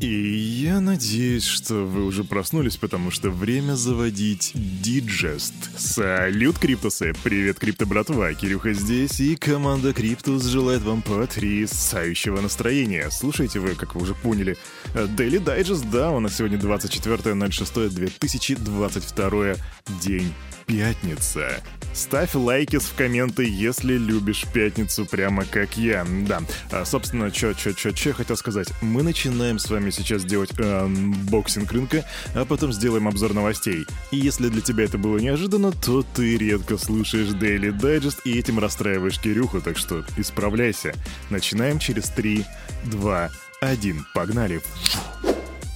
И я надеюсь, что вы уже проснулись, потому что время заводить диджест. Салют, Криптусы! Привет, Крипто братва! Кирюха здесь, и команда Криптус желает вам потрясающего настроения. Слушайте вы, как вы уже поняли, Daily Digest, да, у нас сегодня 24.06.2022 день пятница. Ставь лайки в комменты, если любишь пятницу прямо как я. Да, а, собственно, чё, чё, чё, чё хотел сказать. Мы начинаем с вами сейчас делать анбоксинг рынка, а потом сделаем обзор новостей. И если для тебя это было неожиданно, то ты редко слушаешь Daily Digest и этим расстраиваешь Кирюху, так что исправляйся. Начинаем через 3, 2, 1. Погнали.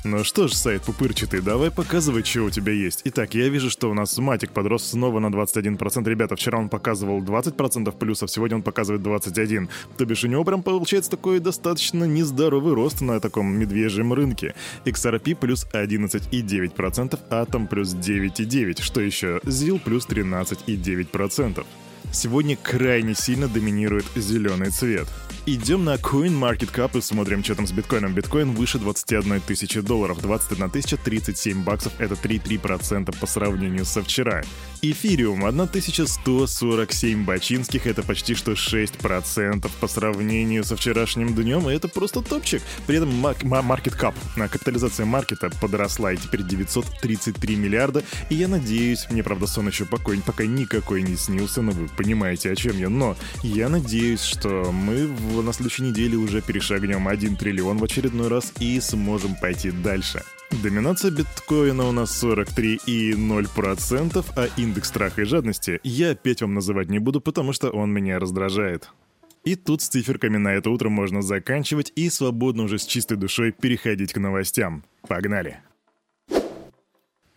Ну что ж, сайт пупырчатый, давай показывай, что у тебя есть. Итак, я вижу, что у нас матик подрос снова на 21%. Ребята, вчера он показывал 20% плюсов, сегодня он показывает 21%. То бишь у него прям получается такой достаточно нездоровый рост на таком медвежьем рынке. XRP плюс 11,9%, Atom плюс 9,9%. Что еще? ZIL плюс 13,9%. Сегодня крайне сильно доминирует зеленый цвет. Идем на CoinMarketCap и смотрим, что там с биткоином. Биткоин выше 21 тысячи долларов, 21 тысяча 37 баксов, это 3,3% по сравнению со вчера. Эфириум 1147 бачинских, это почти что 6% по сравнению со вчерашним днем, и это просто топчик. При этом market cap, капитализация маркета подросла, и теперь 933 миллиарда, и я надеюсь, мне правда сон еще покой, пока никакой не снился, но вы понимаете, о чем я, но я надеюсь, что мы в, на следующей неделе уже перешагнем 1 триллион в очередной раз и сможем пойти дальше. Доминация биткоина у нас 43,0%, а индекс страха и жадности я опять вам называть не буду, потому что он меня раздражает. И тут с циферками на это утро можно заканчивать и свободно уже с чистой душой переходить к новостям. Погнали!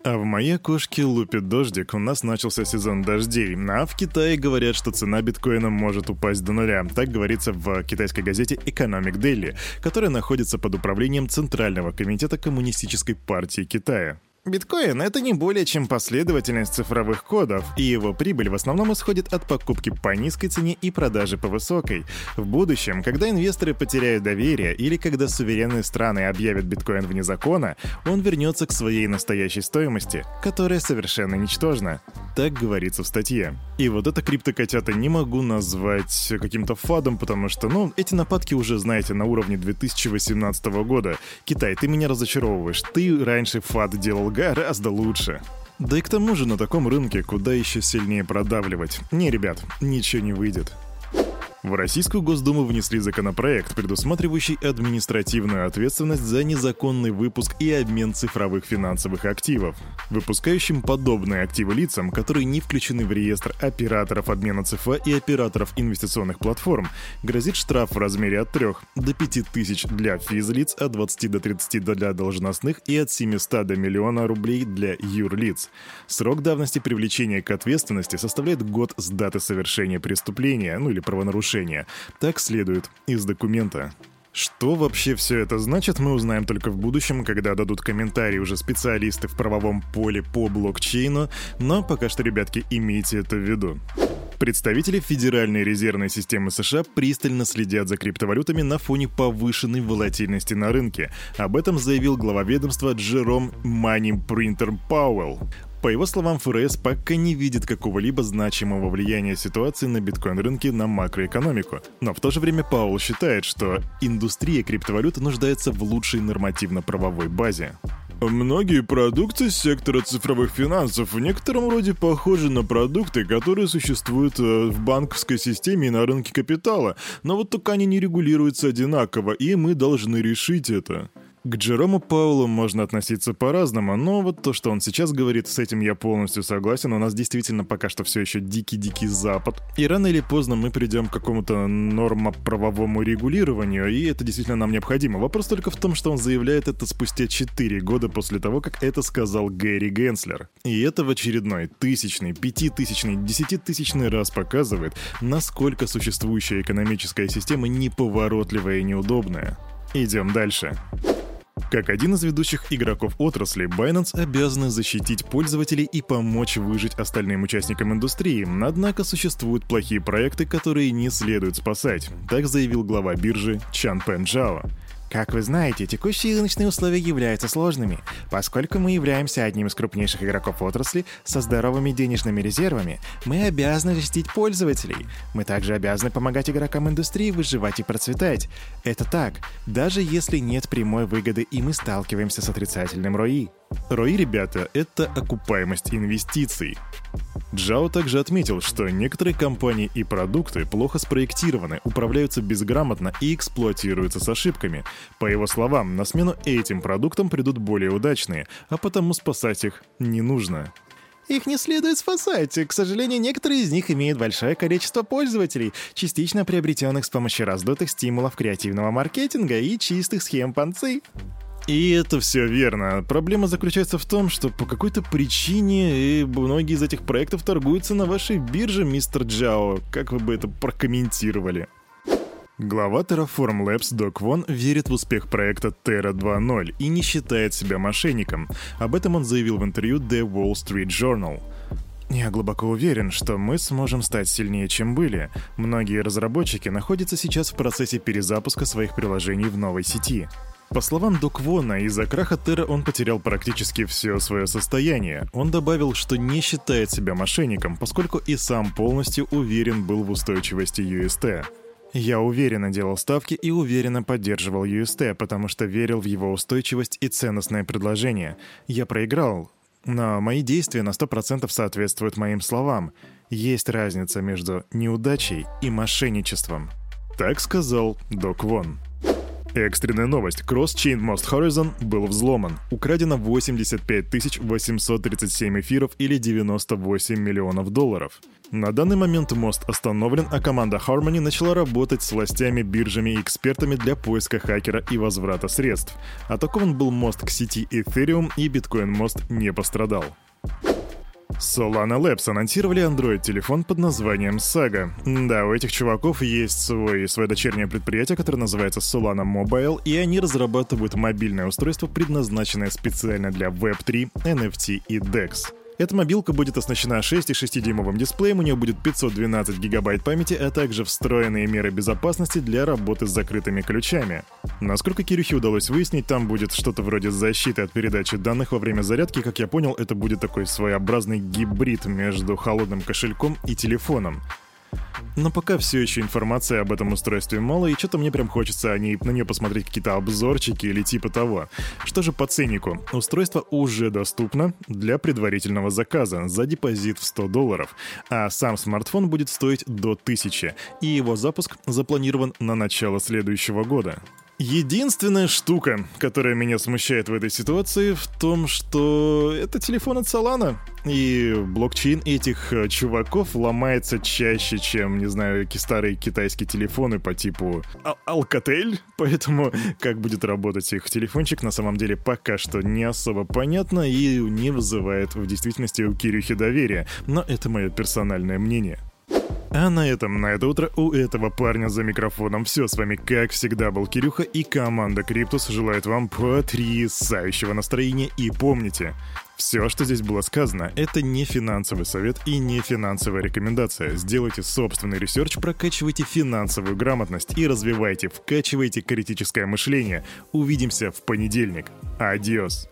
А в моей окошке лупит дождик, у нас начался сезон дождей. А в Китае говорят, что цена биткоина может упасть до нуля. Так говорится в китайской газете Economic Daily, которая находится под управлением Центрального комитета Коммунистической партии Китая. Биткоин — это не более чем последовательность цифровых кодов, и его прибыль в основном исходит от покупки по низкой цене и продажи по высокой. В будущем, когда инвесторы потеряют доверие или когда суверенные страны объявят биткоин вне закона, он вернется к своей настоящей стоимости, которая совершенно ничтожна. Так говорится в статье. И вот это криптокотята не могу назвать каким-то фадом, потому что, ну, эти нападки уже, знаете, на уровне 2018 года. Китай, ты меня разочаровываешь. Ты раньше фад делал гораздо лучше. Да и к тому же на таком рынке куда еще сильнее продавливать. Не, ребят, ничего не выйдет. В Российскую Госдуму внесли законопроект, предусматривающий административную ответственность за незаконный выпуск и обмен цифровых финансовых активов. Выпускающим подобные активы лицам, которые не включены в реестр операторов обмена ЦФ и операторов инвестиционных платформ, грозит штраф в размере от 3 до 5 тысяч для физлиц, от 20 до 30 для должностных и от 700 до миллиона рублей для юрлиц. Срок давности привлечения к ответственности составляет год с даты совершения преступления, ну или правонарушения решения. Так следует из документа. Что вообще все это значит, мы узнаем только в будущем, когда дадут комментарии уже специалисты в правовом поле по блокчейну, но пока что, ребятки, имейте это в виду. Представители Федеральной резервной системы США пристально следят за криптовалютами на фоне повышенной волатильности на рынке. Об этом заявил глава ведомства Джером Мани Принтер Пауэлл. По его словам, ФРС пока не видит какого-либо значимого влияния ситуации на биткоин-рынке на макроэкономику. Но в то же время Паул считает, что индустрия криптовалюты нуждается в лучшей нормативно-правовой базе. Многие продукты сектора цифровых финансов в некотором роде похожи на продукты, которые существуют э, в банковской системе и на рынке капитала, но вот только они не регулируются одинаково, и мы должны решить это. К Джерому Паулу можно относиться по-разному, но вот то, что он сейчас говорит, с этим я полностью согласен. У нас действительно пока что все еще дикий-дикий Запад. И рано или поздно мы придем к какому-то нормоправовому регулированию, и это действительно нам необходимо. Вопрос только в том, что он заявляет это спустя 4 года после того, как это сказал Гэри Генслер. И это в очередной тысячный, пятитысячный, десятитысячный раз показывает, насколько существующая экономическая система неповоротливая и неудобная. Идем дальше. Как один из ведущих игроков отрасли, Binance обязаны защитить пользователей и помочь выжить остальным участникам индустрии, однако существуют плохие проекты, которые не следует спасать, так заявил глава биржи Чан Пен Джао. Как вы знаете, текущие рыночные условия являются сложными. Поскольку мы являемся одним из крупнейших игроков отрасли со здоровыми денежными резервами, мы обязаны защитить пользователей. Мы также обязаны помогать игрокам индустрии выживать и процветать. Это так, даже если нет прямой выгоды и мы сталкиваемся с отрицательным ROI. ROI, ребята, это окупаемость инвестиций. Джао также отметил, что некоторые компании и продукты плохо спроектированы, управляются безграмотно и эксплуатируются с ошибками. По его словам, на смену этим продуктам придут более удачные, а потому спасать их не нужно. Их не следует спасать. К сожалению, некоторые из них имеют большое количество пользователей, частично приобретенных с помощью раздутых стимулов креативного маркетинга и чистых схем панцы. И это все верно. Проблема заключается в том, что по какой-то причине многие из этих проектов торгуются на вашей бирже, мистер Джао. Как вы бы это прокомментировали? Глава Terraform Labs Док Вон верит в успех проекта Terra 2.0 и не считает себя мошенником. Об этом он заявил в интервью The Wall Street Journal. Я глубоко уверен, что мы сможем стать сильнее, чем были. Многие разработчики находятся сейчас в процессе перезапуска своих приложений в новой сети. По словам Док Вона, из-за краха Терра он потерял практически все свое состояние. Он добавил, что не считает себя мошенником, поскольку и сам полностью уверен был в устойчивости UST. Я уверенно делал ставки и уверенно поддерживал UST, потому что верил в его устойчивость и ценностное предложение. Я проиграл, но мои действия на 100% соответствуют моим словам. Есть разница между неудачей и мошенничеством. Так сказал Док Вон. Экстренная новость. Cross-Chain Most Horizon был взломан. Украдено 85 837 эфиров или 98 миллионов долларов. На данный момент мост остановлен, а команда Harmony начала работать с властями, биржами и экспертами для поиска хакера и возврата средств. Атакован был мост к сети Ethereum и биткоин мост не пострадал. Solana Labs анонсировали Android-телефон под названием Saga. Да, у этих чуваков есть свой, свое дочернее предприятие, которое называется Solana Mobile, и они разрабатывают мобильное устройство, предназначенное специально для Web3, NFT и DEX. Эта мобилка будет оснащена 6,6-дюймовым дисплеем, у нее будет 512 гигабайт памяти, а также встроенные меры безопасности для работы с закрытыми ключами. Насколько Кирюхе удалось выяснить, там будет что-то вроде защиты от передачи данных во время зарядки. Как я понял, это будет такой своеобразный гибрид между холодным кошельком и телефоном. Но пока все еще информации об этом устройстве мало, и что-то мне прям хочется о ней, на нее посмотреть какие-то обзорчики или типа того. Что же по ценнику? Устройство уже доступно для предварительного заказа за депозит в 100 долларов, а сам смартфон будет стоить до 1000, и его запуск запланирован на начало следующего года. Единственная штука, которая меня смущает в этой ситуации, в том, что это телефон от Solana. И блокчейн этих э, чуваков ломается чаще, чем, не знаю, старые китайские телефоны по типу Ал. Поэтому как будет работать их телефончик, на самом деле пока что не особо понятно и не вызывает в действительности у Кирюхи доверия. Но это мое персональное мнение. А на этом, на это утро у этого парня за микрофоном все. С вами, как всегда, был Кирюха и команда Криптус желает вам потрясающего настроения. И помните, все, что здесь было сказано, это не финансовый совет и не финансовая рекомендация. Сделайте собственный research, прокачивайте финансовую грамотность и развивайте, вкачивайте критическое мышление. Увидимся в понедельник. Adiós.